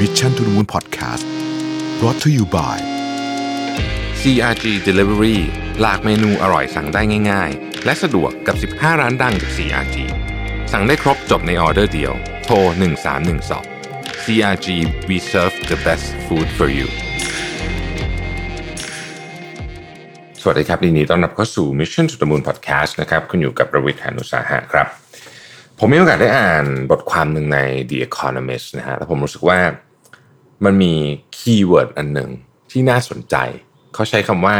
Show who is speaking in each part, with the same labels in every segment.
Speaker 1: Mission to the Moon Podcast brought to you by
Speaker 2: CRG Delivery หลากเมนูอร่อยสั่งได้ง่าย ๆ และสะดวกกับ 15 ร้านดังจาก CRG สั่งได้ครบจบในออเดอร์เดียว โทร 1312 CRG we serve the best food for you สวัสดีครับยินดีต้อนรับเข้าสู่ Mission to the Moon Podcast นะครับคุณอยู่กับประวิทยานุสาหะครับ ผมมีโอกาสได้อ่านบทความหนึ่งใน The Economist นะฮะแล้วผมรู้สึกว่ามันมีคีย์เวิร์ดอันหนึ่งที่น่าสนใจ เขาใช้คำว่า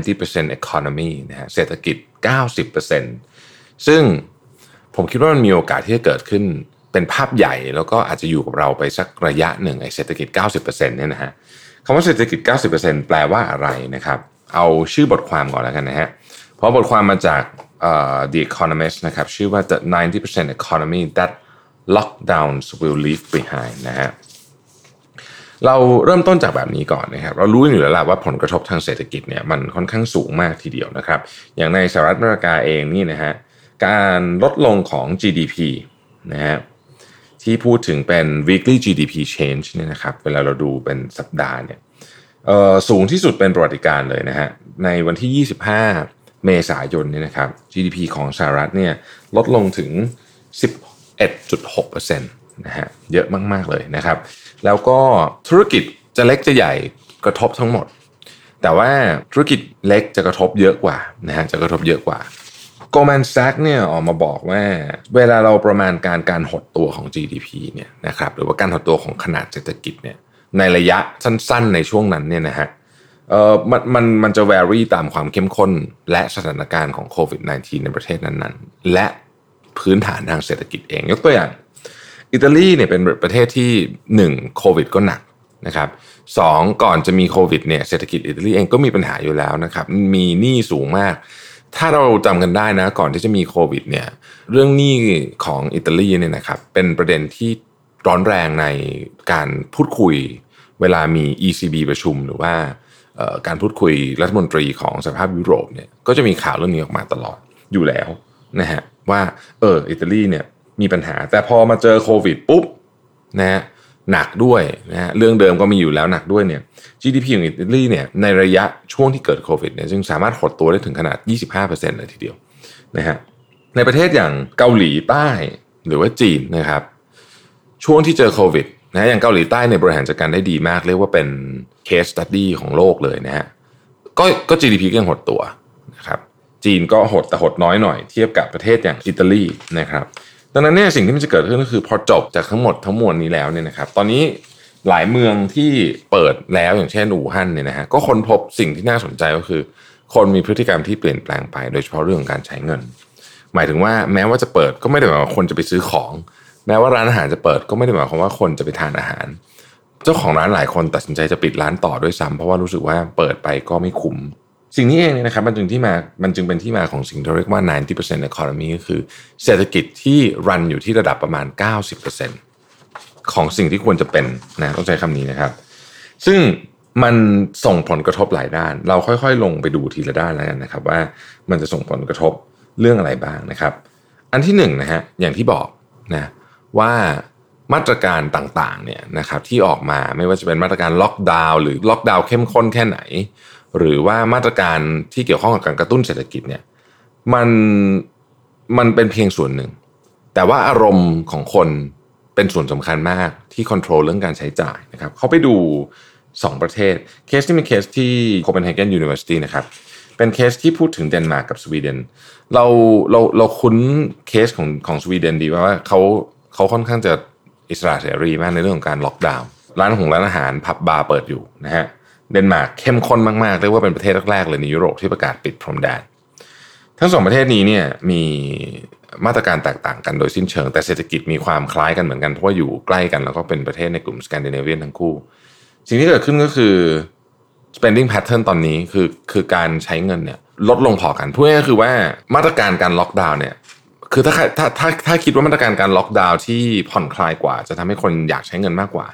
Speaker 2: 90% economy นะฮะเศรษฐกิจ 90%ซึ่งผมคิดว่ามันมีโอกาสที่จะเกิดขึ้นเป็นภาพใหญ่แล้วก็อาจจะอยู่กับเราไปสักระยะหนึ่งไอ้เศรษฐกิจ 90%เนี่ยนะฮะคำว่าเศรษฐกิจ 90%แปลว่าอะไรนะครับ เอาชื่อบทความก่อนแล้วกันนะฮะ เพราะบทความมาจาก The Economist นะครับชื่อว่า the 90% economy that lockdowns will leave behind นะฮะเราเริ่มต้นจากแบบนี้ก่อนนะครับ เรารู้อยู่แล้วแหละว่าผลกระทบทางเศรษฐกิจเนี่ยมันค่อนข้างสูงมากทีเดียวนะครับ อย่างในสหรัฐอเมริกาเองนี่นะฮะการลดลงของ GDP นะฮะที่พูดถึงเป็น weekly GDP change เนี่ยนะครับเวลาเราดูเป็นสัปดาห์เนี่ยสูงที่สุดเป็นประวัติการเลยนะฮะในวันที่ 25 เมษายนเนี่ยนะครับ GDP ของสหรัฐเนี่ยลดลงถึง 11.6%นะฮะเยอะมาก ๆ เลยนะครับ แล้วก็ธุรกิจจะเล็กจะใหญ่กระทบทั้งหมด แต่ว่าธุรกิจเล็กจะกระทบเยอะกว่านะฮะจะกระทบเยอะกว่า Goldman Sachs เนี่ยออกมาบอกว่าเวลาเราประมาณการการหดตัวของ GDP เนี่ยนะครับหรือว่าการหดตัวของขนาดเศรษฐกิจเนี่ยในระยะสั้น ๆ ในช่วงนั้นเนี่ยนะฮะ เอ่อมันมันมันจะ vary ตามความเข้มข้น และสถานการณ์ของโควิด -19 ในประเทศนั้นๆ และพื้นฐานทางเศรษฐกิจเอง ยกตัวอย่าง อิตาลีเนี่ยเป็นประเทศที่1โควิดก็หนักนะครับสองก่อนจะมีโควิดเนี่ยเศรษฐกิจอิตาลีเองก็มีปัญหาอยู่แล้วนะครับมีหนี้สูงมาก ถ้าเราจำกันได้นะ ก่อนที่จะมีโควิดเนี่ยเรื่องหนี้ของอิตาลีเนี่ยนะครับเป็นประเด็นที่ร้อนแรงในการพูดคุยเวลามี ECB ประชุมหรือว่า การพูดคุยรัฐมนตรีของสหภาพยุโรปเนี่ยก็จะมีข่าวเรื่องนี้ออกมาตลอดอยู่แล้วนะฮะว่าเอออิตาลีเนี่ยมีปัญหา แต่พอมาเจอโควิดปุ๊บนะฮะหนักด้วยนะฮะเรื่องเดิมก็มีอยู่แล้วหนักด้วยเนี่ย GDP ของอิตาลีเนี่ยในระยะช่วงที่เกิดโควิดเนี่ยจึงสามารถหดตัวได้ถึงขนาด 25%เลยทีเดียวนะฮะในประเทศอย่างเกาหลีใต้หรือว่าจีนนะครับ ช่วงที่เจอโควิด นะอย่างเกาหลีใต้เนี่ยบริหารจัดการได้ดีมาก เรียกว่าเป็น case study ของโลกเลยนะฮะก็ก็ GDP ก็ยังหดตัวนะครับจีนก็หดแต่หดน้อยหน่อยเทียบกับประเทศอย่างอิตาลีนะครับดังนั้นเนี่ยสิ่งที่มันจะเกิดขึ้นก็คือพอจบจากทั้งหมดทั้งมวลนี้แล้วเนี่ยนะครับตอนนี้หลายเมืองที่เปิดแล้วอย่างเช่นอู่ฮั่นเนี่ยนะฮะก็ค้นพบสิ่งที่น่าสนใจก็คือ คนมีพฤติกรรมที่เปลี่ยนแปลงไป โดยเฉพาะเรื่องของการใช้เงิน หมายถึงว่าแม้ว่าจะเปิดก็ไม่ได้หมายว่าคนจะไปซื้อของ แม้ว่าร้านอาหารจะเปิดก็ไม่ได้หมายความว่าคนจะไปทานอาหาร เจ้าของร้านหลายคนตัดสินใจจะปิดร้านต่อด้วยซ้ำเพราะว่ารู้สึกว่าเปิดไปก็ไม่คุ้มสิ่งนี้เองนะครับมันจึงที่มามันจึงเป็นที่มาของสิ่งที่เราเรียกว่า 90% economy ก็คือเศรษฐกิจที่รันอยู่ที่ระดับประมาณ 90%ของสิ่งที่ควรจะเป็นนะต้องใช้คำนี้นะครับ ซึ่งมันส่งผลกระทบหลายด้าน เราค่อยๆ ลงไปดูทีละด้านแล้วกันนะครับ ว่ามันจะส่งผลกระทบเรื่องอะไรบ้างนะครับ อันที่หนึ่งนะฮะอย่างที่บอกนะ ว่ามาตรการต่างๆเนี่ยนะครับที่ออกมาไม่ว่าจะเป็นมาตรการล็อกดาวน์หรือล็อกดาวน์เข้มข้นแค่ไหน หรือว่ามาตรการที่เกี่ยวข้องกับการกระตุ้นเศรษฐกิจเนี่ยมันมันเป็นเพียงส่วนหนึ่ง แต่ว่าอารมณ์ของคนเป็นส่วนสำคัญมากที่ควบคุมเรื่องการใช้จ่ายนะครับเขาไปดู 2 ประเทศ เคสที่เป็นเคสที่ Copenhagen University นะครับเป็นเคสที่พูดถึงเดนมาร์กกับสวีเดนเราเราเราคุ้นเคสของของสวีเดนดีว่าเขา เขาค่อนข้างจะอิสระเสรีมากในเรื่องของการล็อกดาวน์ร้านของร้านอาหารผับบาร์เปิดอยู่นะฮะเดนมาร์กเข้มข้นมากๆเรียกว่าเป็นประเทศแรกๆเลยในยุโรปที่ประกาศปิดพรมแดน ทั้งสองประเทศนี้เนี่ยมีมาตรการแตกต่างกันโดยสิ้นเชิง แต่เศรษฐกิจมีความคล้ายกันเหมือนกันเพราะว่าอยู่ใกล้กันแล้วก็เป็นประเทศในกลุ่มสแกนดิเนเวียนทั้งคู่ สิ่งที่เกิดขึ้นก็คือ spending pattern ตอนนี้คือคือการใช้เงินเนี่ยลดลงพอกันพูดง่ายๆคือว่ามาตรการการล็อกดาวน์เนี่ย คือถ้าถ้าถ้าถ้าคิดว่ามาตรการการล็อกดาวน์ที่ผ่อนคลายกว่า จะทำให้คนอยากใช้เงินมากกว่า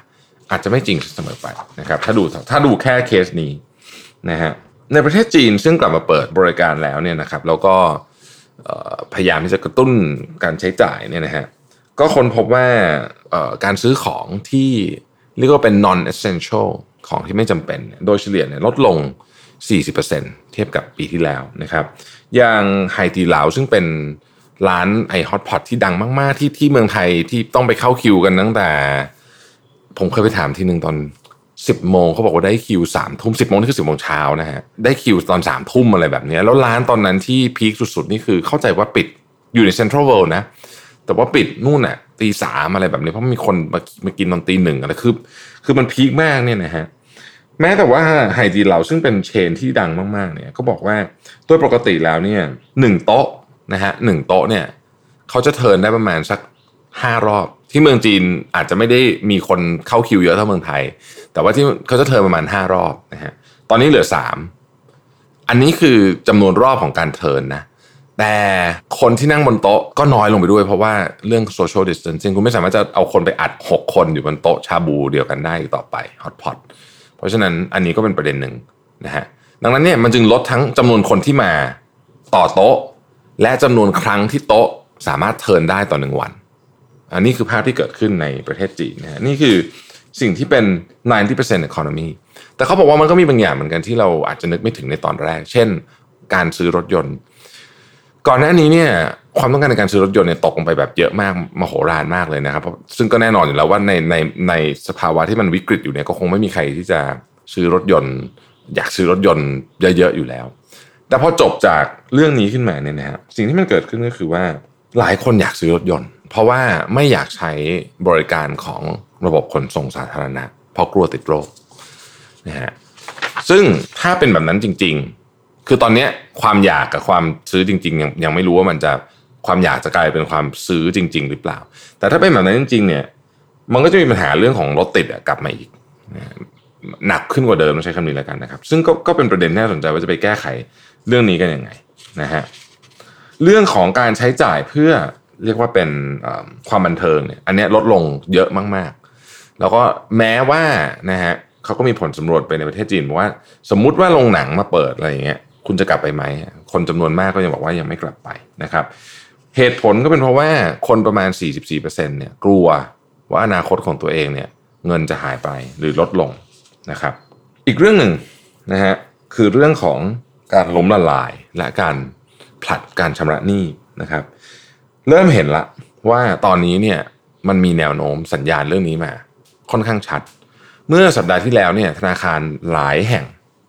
Speaker 2: อาจจะไม่จริงเสมอไปนะครับถ้าดูถ้าดูแค่เคสนี้นะฮะในประเทศจีนซึ่งกลับมาเปิดบริการแล้วเนี่ยนะครับแล้วก็พยายามที่จะกระตุ้นการใช้จ่ายเนี่ยนะฮะก็คนพบว่าการซื้อของที่เรียกว่าเป็น non essential ของที่ไม่จำเป็น โดยเฉลี่ยเนี่ยลดลง 40%เทียบกับปีที่แล้วนะครับ อย่างไฮตีเหลาซึ่งเป็น ร้านไอฮอตพอตที่ดังมากๆที่ที่เมืองไทยที่ต้องไปเข้าคิวกันตั้งแต่ ผมเคยไปถามทีหนึ่งตอน10โมงเขาบอกว่าได้คิวสามทุ่มสิบโมงนี่คือสิบโมงเช้านะฮะได้คิวตอนสามทุ่มอะไรแบบนี้แล้วร้านตอนนั้นที่พีคสุดๆ นี่คือเข้าใจว่าปิดอยู่ในเซ็นทรัลเวิลด์นะ แต่ว่าปิดนู่นน่ะตีสามอะไรแบบนี้ เพราะมีคนมามากินตอนตีหนึ่งอะไรคือ คือมันพีคมากเนี่ยนะฮะแม้แต่ว่าไฮจีเหลาซึ่งเป็นเชนที่ดังมากๆเนี่ยก็บอกว่าโดยปกติแล้วเนี่ยหนึ่งโต๊ะ นะฮะหนึ่งโต๊ะเนี่ยเขาจะเทินได้ประมาณสักห้ารอบ ที่เมืองจีนอาจจะไม่ได้มีคนเข้าคิวเยอะเท่าเมืองไทย แต่ว่าที่เขาจะเทินประมาณห้ารอบนะฮะตอนนี้เหลือสามอันนี้คือจำนวนรอบของการเทินนะแต่คนที่นั่งบนโต๊ะก็น้อยลงไปด้วยเพราะว่าเรื่อง social distancing คุณไม่สามารถจะเอาคนไปอัด 6 คนอยู่บนโต๊ะชาบูเดียวกันได้อีกต่อไป hot pot เพราะฉะนั้นอันนี้ก็เป็นประเด็นหนึ่งนะฮะดังนั้นเนี่ยมันจึงลดทั้งจำนวนคนที่มาต่อโต๊ะ และจำนวนครั้งที่โต๊ะสามารถเทิร์นได้ต่อหนึ่งวัน อันนี้คือภาพที่เกิดขึ้นในประเทศจีนนะฮะนี่คือสิ่งที่เป็น 90% economy แต่เขาบอกว่ามันก็มีบางอย่างเหมือนกันที่เราอาจจะนึกไม่ถึงในตอนแรก เช่น การซื้อรถยนต์ ก่อนหน้านี้เนี่ยความต้องการในการซื้อรถยนต์เนี่ยตกลงไปแบบเยอะมากมโหฬารมากเลยนะครับซึ่งก็แน่นอนอยู่แล้วว่าในในในสภาวะที่มันวิกฤตอยู่เนี่ยก็คงไม่มีใครที่จะซื้อรถยนต์ อยากซื้อรถยนต์เยอะๆอยู่แล้ว แต่พอจบจากเรื่องนี้ขึ้นมาเนี่ยนะฮะสิ่งที่มันเกิดขึ้นก็คือว่าหลายคนอยากซื้อรถยนต์ เพราะว่าไม่อยากใช้บริการของระบบขนส่งสาธารณะ เพราะกลัวติดโรคนะฮะซึ่งถ้าเป็นแบบนั้นจริง ๆ คือตอนนี้ความอยากกับความซื้อจริง ๆ ยังยังไม่รู้ว่ามันจะความอยากจะกลายเป็นความซื้อจริง ๆ หรือเปล่า แต่ถ้าเป็นแบบนั้นจริง ๆ เนี่ย มันก็จะมีปัญหาเรื่องของรถติดกลับมาอีกหนักขึ้นกว่าเดิมต้องใช้คำนี้แล้วกันนะครับ ซึ่งก็ก็เป็นประเด็นที่น่าสนใจว่าจะไปแก้ไข เรื่องนี้กันยังไงนะฮะเรื่องของการใช้จ่ายเพื่อเรียกว่าเป็นความบันเทิงเนี่ยอันนี้ลดลงเยอะมาก ๆ แล้วก็แม้ว่านะฮะเขาก็มีผลสำรวจไปในประเทศจีนบอกว่า สมมุติว่าโรงหนังมาเปิดอะไรอย่างเงี้ยคุณจะกลับไปไหม คนจำนวนมากก็ยังบอกว่ายังไม่กลับไปนะครับ เหตุผลก็เป็นเพราะว่าคนประมาณ 44%เนี่ยกลัวว่าอนาคตของตัวเองเนี่ยเงินจะหายไปหรือลดลงนะครับ อีกเรื่องหนึ่งนะฮะคือเรื่องของ การล้มละลายและการผลัดการชำระหนี้นะครับ เริ่มเห็นละว่าตอนนี้เนี่ยมันมีแนวโน้มสัญญาณเรื่องนี้มา ค่อนข้างชัด เมื่อสัปดาห์ที่แล้วเนี่ยธนาคารหลายแห่ง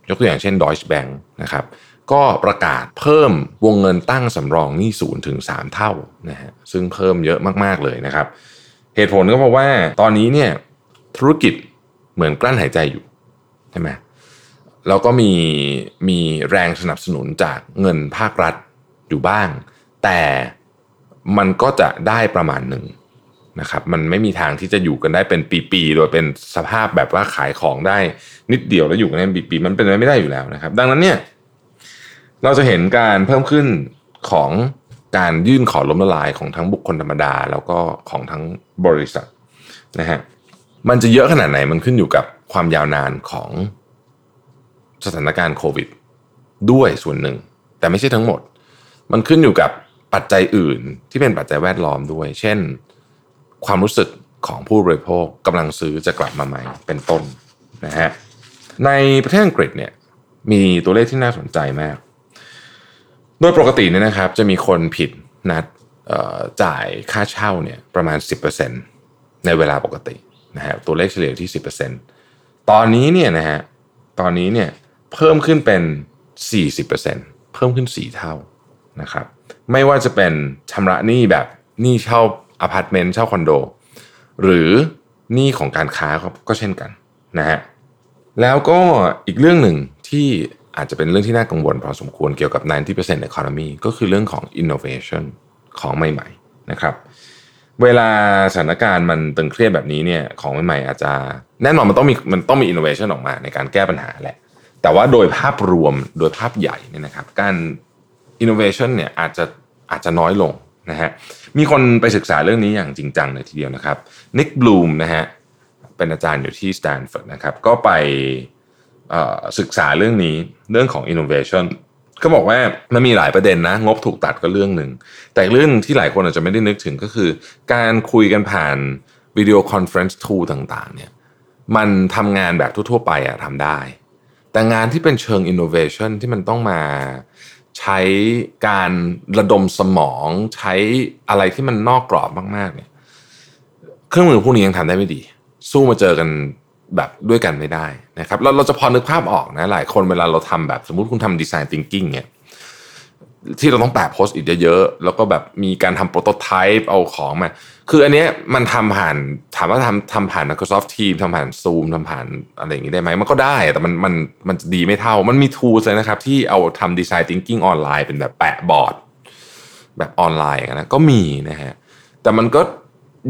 Speaker 2: ยกตัวอย่างเช่น Deutsche Bank นะครับก็ประกาศเพิ่มวงเงินตั้งสำรองหนี้ศูนย์ถึง 3 เท่านะฮะซึ่งเพิ่มเยอะมาก ๆ เลยนะครับ เหตุผลก็เพราะว่าตอนนี้เนี่ยธุรกิจเหมือนกลั้นหายใจอยู่ใช่ไหม แล้วก็มีมีแรงสนับสนุนจากเงินภาครัฐอยู่บ้าง แต่มันก็จะได้ประมาณหนึ่งนะครับมันไม่มีทางที่จะอยู่กันได้เป็นปีๆโดยเป็นสภาพแบบว่าขายของได้นิดเดียวแล้วอยู่กันได้ปีๆมันเป็นไปไม่ได้อยู่แล้วนะครับ ดังนั้นเนี่ยเราจะเห็นการเพิ่มขึ้นของการยื่นขอล้มละลายของทั้งบุคคลธรรมดา แล้วก็ของทั้งบริษัทนะฮะมันจะเยอะขนาดไหนมันขึ้นอยู่กับความยาวนานของ สถานการณ์โควิด ด้วยส่วนหนึ่ง แต่ไม่ใช่ทั้งหมด มันขึ้นอยู่กับปัจจัยอื่นที่เป็นปัจจัยแวดล้อมด้วย เช่น ความรู้สึกของผู้บริโภคกำลังซื้อจะกลับมาไหม่เป็นต้นนะฮะในประเทศอังกฤษเนี่ยมีตัวเลขที่น่าสนใจมาก โดยปกติเนี่ยนะครับ จะมีคนผิดนัดจ่ายค่าเช่าเนี่ยประมาณ 10%ในเวลาปกตินะฮะตัวเลขเฉลี่ยที่ 10%ตอนนี้เนี่ยนะฮะตอนนี้เนี่ย เพิ่มขึ้นเป็น 40%เพิ่มขึ้น 4 เท่านะครับไม่ว่าจะเป็นชำระหนี้แบบหนี้เช่าอพาร์ตเมนต์เช่าคอนโด หรือหนี้ของการค้าก็เช่นกันนะฮะแล้วก็อีกเรื่องหนึ่งที่อาจจะเป็นเรื่องที่น่ากังวลพอสมควรเกี่ยวกับ 90% economy ก็คือเรื่องของ innovation ของใหม่ๆนะครับเวลาสถานการณ์มันตึงเครียดแบบนี้เนี่ยของใหม่ๆอาจจะแน่นอนมันต้องมีมันต้องมี innovation ออกมาในการแก้ปัญหาแหละ แต่ว่าโดยภาพรวมโดยภาพใหญ่เนี่ยนะครับ การ innovation เนี่ยอาจจะอาจจะน้อยลงนะฮะมีคนไปศึกษาเรื่องนี้อย่างจริงจังเลยทีเดียวนะครับนิกบลูมนะฮะเป็นอาจารย์อยู่ที่สแตนฟอร์ดนะครับก็ไปศึกษาเรื่องนี้เรื่องของ innovation ก็บอกว่ามันมีหลายประเด็นนะ งบถูกตัดก็เรื่องหนึ่ง แต่เรื่องที่หลายคนอาจจะไม่ได้นึกถึงก็คือ การคุยกันผ่าน video conference tool ต่างๆเนี่ยมันทำงานแบบทั่วๆไปอะทำได้ แต่งานที่เป็นเชิงอินโนเวชันที่มันต้องมาใช้การระดมสมอง ใช้อะไรที่มันนอกกรอบมากๆเนี่ยเครื่องมือพวกนี้ยังทำได้ไม่ดี สู้มาเจอกันแบบด้วยกันไม่ได้นะครับเราเราจะพอนึกภาพออกนะหลายคนเวลาเราทำแบบสมมุติคุณทำ design thinking เนี่ย ที่เราต้องแปะ Post-it เยอะๆแล้วก็แบบมีการทำ prototypeป์เอาของมา คืออันเนี้ยมันทำผ่านถามว่าทำทำผ่าน Microsoft Teams ทำผ่าน Zoom ทำผ่านอะไรอย่างนี้ได้ไหมมันก็ได้ แต่มันมันมันดีไม่เท่า มันมี tools เลยนะครับ ที่เอาทำดีไซน์ thinking ออนไลน์เป็นแบบแปะบอร์ด แบบออนไลน์นะก็มีนะฮะแต่มันก็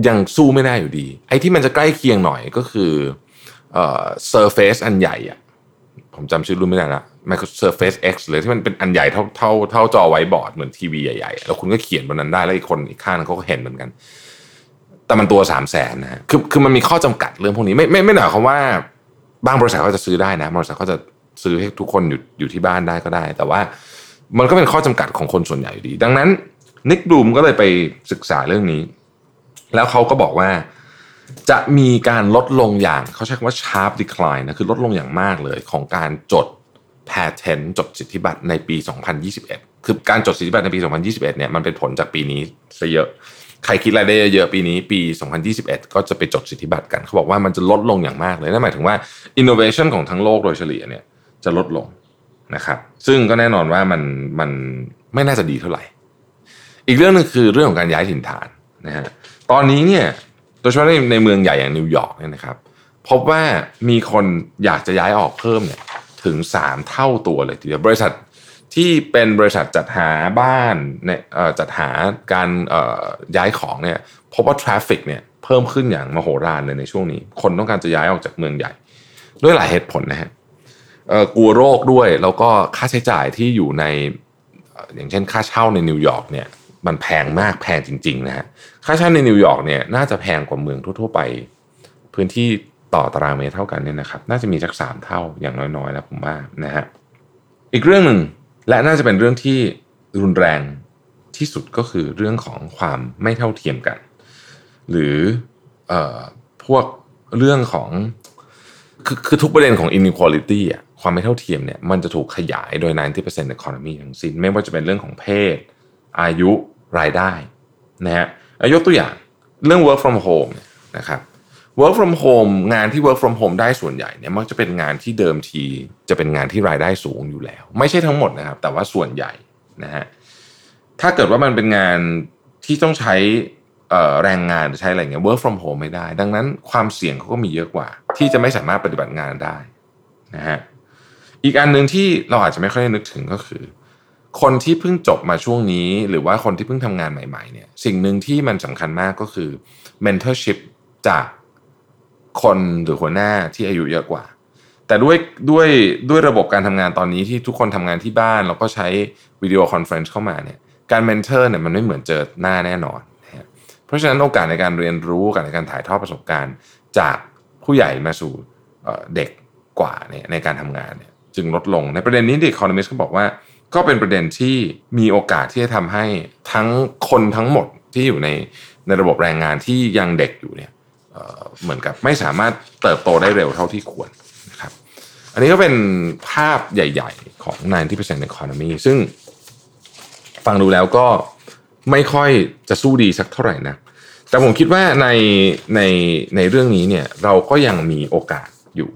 Speaker 2: ยังสู้ไม่ได้อยู่ดี ไอ้ที่มันจะใกล้เคียงหน่อยก็คือเอ่อ Surface อันใหญ่อะผมจำชื่อรุ่นไม่ได้ละ Surface X เลยที่มันเป็นอันใหญ่เท่าเท่าเท่าจอไวบอร์ดเหมือนทีวีใหญ่ๆ แล้วคุณก็เขียนบนนั้นได้แล้วอีกคนอีกข้างนึงเขาก็เห็นเหมือนกัน แต่มันตัวสามแสนนะฮะคือคือมันมีข้อจำกัดเรื่องพวกนี้ไม่ไม่ไม่หมายควาว่า บางบริษัทเขาจะซื้อได้นะบริษัทเขาจะซื้อให้ทุกคนอยู่อยู่ที่บ้านได้ก็ได้ แต่ว่ามันก็เป็นข้อจำกัดของคนส่วนใหญ่อยู่ดี ดังนั้นนิกบลูมก็เลยไปศึกษาเรื่องนี้ แล้วเขาก็บอกว่าจะมีการลดลงอย่างเขาใช้คำว่า sharp decline นะคือลดลงอย่างมากเลยของการจด patent จดสิทธิบัตรในปี 2021 คือการจดสิทธิบัตรในปี 2021 เนี่ยมันเป็นผลจากปีนี้ซะเยอะ ใครคิดอะไรได้เยอะปีนี้ปี 2021 ก็จะไปจดสิทธิบัตรกันเขาบอกว่ามันจะลดลงอย่างมากเลยนั่นหมายถึงว่า innovation ของทั้งโลกโดยเฉลี่ยเนี่ยจะลดลงนะครับ ซึ่งก็แน่นอนว่ามันมันไม่น่าจะดีเท่าไหร่ อีกเรื่องหนึงคือเรื่องของการย้ายถิ่นฐานนะฮะตอนนี้เนี่ยโดยเฉพาะในในเมืองใหญ่อย่างนิวยอร์กเนี่ยนะครับ พบว่ามีคนอยากจะย้ายออกเพิ่มเนี่ย ถึง 3 เท่าตัวเลยทีเดียวบริษัทที่เป็นบริษัทจัดหาบ้านเนี่ยจัดหาการย้ายของเนี่ยพบว่า traffic เนี่ยเพิ่มขึ้นอย่างมโหฬารเลยในช่วงนี้ คนต้องการจะย้ายออกจากเมืองใหญ่ ด้วยหลายเหตุผลนะฮะกลัวโรคด้วยแล้วก็ค่าใช้จ่ายที่อยู่ในเอ่ออย่างเช่นค่าเช่าในนิวยอร์กเนี่ยมันแพงมากแพงจริงๆนะฮะค่าเช่าในนิวยอร์กเนี่ยน่าจะแพงกว่าเมืองทั่วๆไป พื้นที่ ต่อตารางเมตรเท่ากันเนี่ยนะครับน่าจะมีสักสามเท่าอย่างน้อยๆแล้วผมว่านะฮะอีกเรื่องหนึ่งและน่าจะเป็นเรื่องที่รุนแรงที่สุดก็คือเรื่องของความไม่เท่าเทียมกัน หรือออพวกเรื่องของคือคือทุกประเด็นของ inequality อะความไม่เท่าเทียมเนี่ยมันจะถูกขยายโดย 90% economy ทั้งสิ้น ไม่ว่าจะเป็นเรื่องของเพศ อายุรายได้นะฮะยกตัวอย่างเรื่อง work from home นะครับ work from home งานที่ work from home ได้ส่วนใหญ่เนี่ยมักจะเป็นงานที่เดิมทีจะเป็นงานที่รายได้สูงอยู่แล้ว ไม่ใช่ทั้งหมดนะครับ แต่ว่าส่วนใหญ่นะฮะถ้าเกิดว่ามันเป็นงานที่ต้องใช้อ่อแรงงานใช้อะไรเงี้ย work from home ไม่ได้ ดังนั้นความเสี่ยงเขาก็มีเยอะกว่า ที่จะไม่สามารถปฏิบัติงานได้นะฮะอีกอันหนึ่งที่เราอาจจะไม่ค่อยได้นึกถึงก็คือ คนที่เพิ่งจบมาช่วงนี้ หรือว่าคนที่เพิ่งทำงานใหม่ ๆ เนี่ย สิ่งหนึ่งที่มันสำคัญมากก็คือ mentorship จาก คนหรือหัวหน้าที่อายุเยอะกว่า แต่ด้วยด้วยด้วยระบบการทำงานตอนนี้ที่ทุกคนทำงานที่บ้าน แล้วก็ใช้ video conference เข้ามาเนี่ยการ mentor เนี่ยมันไม่เหมือนเจอหน้าแน่นอนนะฮะเพราะฉะนั้นโอกาสในการเรียนรู้โอกาสในการถ่ายทอดประสบการณ์ จากผู้ใหญ่มาสู่เด็กกว่าเนี่ยในการทำงานเนี่ยจึงลดลงในประเด็นนี้ The Economist ก็บอกว่า ก็เป็นประเด็นที่มีโอกาสที่จะทำให้ทั้งคนทั้งหมดที่อยู่ในในระบบแรงงานที่ยังเด็กอยู่เนี่ย เหมือนกับไม่สามารถเติบโตได้เร็วเท่าที่ควรนะครับอันนี้ก็เป็นภาพใหญ่ ๆ ของ 90% economy ซึ่งฟังดูแล้วก็ไม่ค่อยจะสู้ดีสักเท่าไหร่นะแต่ผมคิดว่าในในในเรื่องนี้เนี่ยเราก็ยังมีโอกาสอยู่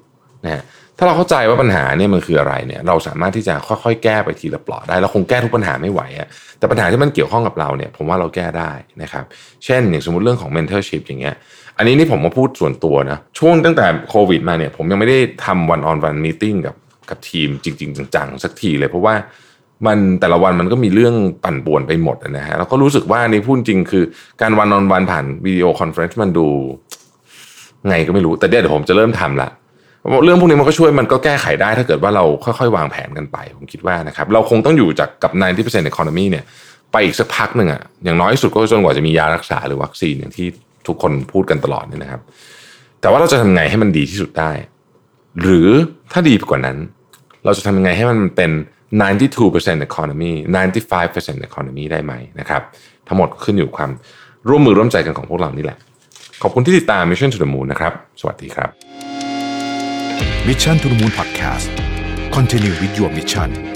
Speaker 2: นะฮะถ้าเราเข้าใจว่าปัญหาเนี่ยมันคืออะไรเนี่ยเราสามารถที่จะค่อยๆ แก้ไปทีละเปลาะได้เราคงแก้ทุกปัญหาไม่ไหวอะแต่ปัญหาที่มันเกี่ยวข้องกับเราเนี่ยผมว่าเราแก้ได้นะครับ เช่นอย่างสมมติเรื่องของ mentorship อย่างเงี้ย อันนี้นี่ผมมาพูดส่วนตัวนะ ช่วงตั้งแต่โควิดมาเนี่ย ผมยังไม่ได้ทำ one on one meeting กับกับทีมจริง ๆ จังๆ สักทีเลย เพราะว่ามันแต่ละวันมันก็มีเรื่องปั่นป่วนไปหมดนะฮะแล้วก็รู้สึกว่านี่พูดจริงคือการ one on one ผ่าน video conference มันดู ไงก็ไม่รู้แต่เดี๋ยวผมจะเริ่มทำละเรื่องพวกนี้มันก็ช่วยมันก็แก้ไขได้ถ้าเกิดว่าเราค่อยๆ วางแผนกันไป ผมคิดว่านะครับเราคงต้องอยู่จากกับ 90% economy เนี่ยไปอีกสักพักหนึ่งอะอย่างน้อยสุดก็จนกว่าจะมียารักษาหรือวัคซีนอย่างที่ ทุกคนพูดกันตลอดเนี่ยนะครับ แต่ว่าเราจะทำไงให้มันดีที่สุดได้ หรือถ้าดีกว่านั้น เราจะทำยังไงให้มันเป็น 92% economy 95% economy ได้ไหมนะครับ ทั้งหมดขึ้นอยู่ความร่วมมือร่วมใจกันของพวกเรานี่แหละ ขอบคุณที่ติดตาม Mission to the Moon นะครับ สวัสดีครับ
Speaker 1: Mission to the Moon Podcast Continue with your mission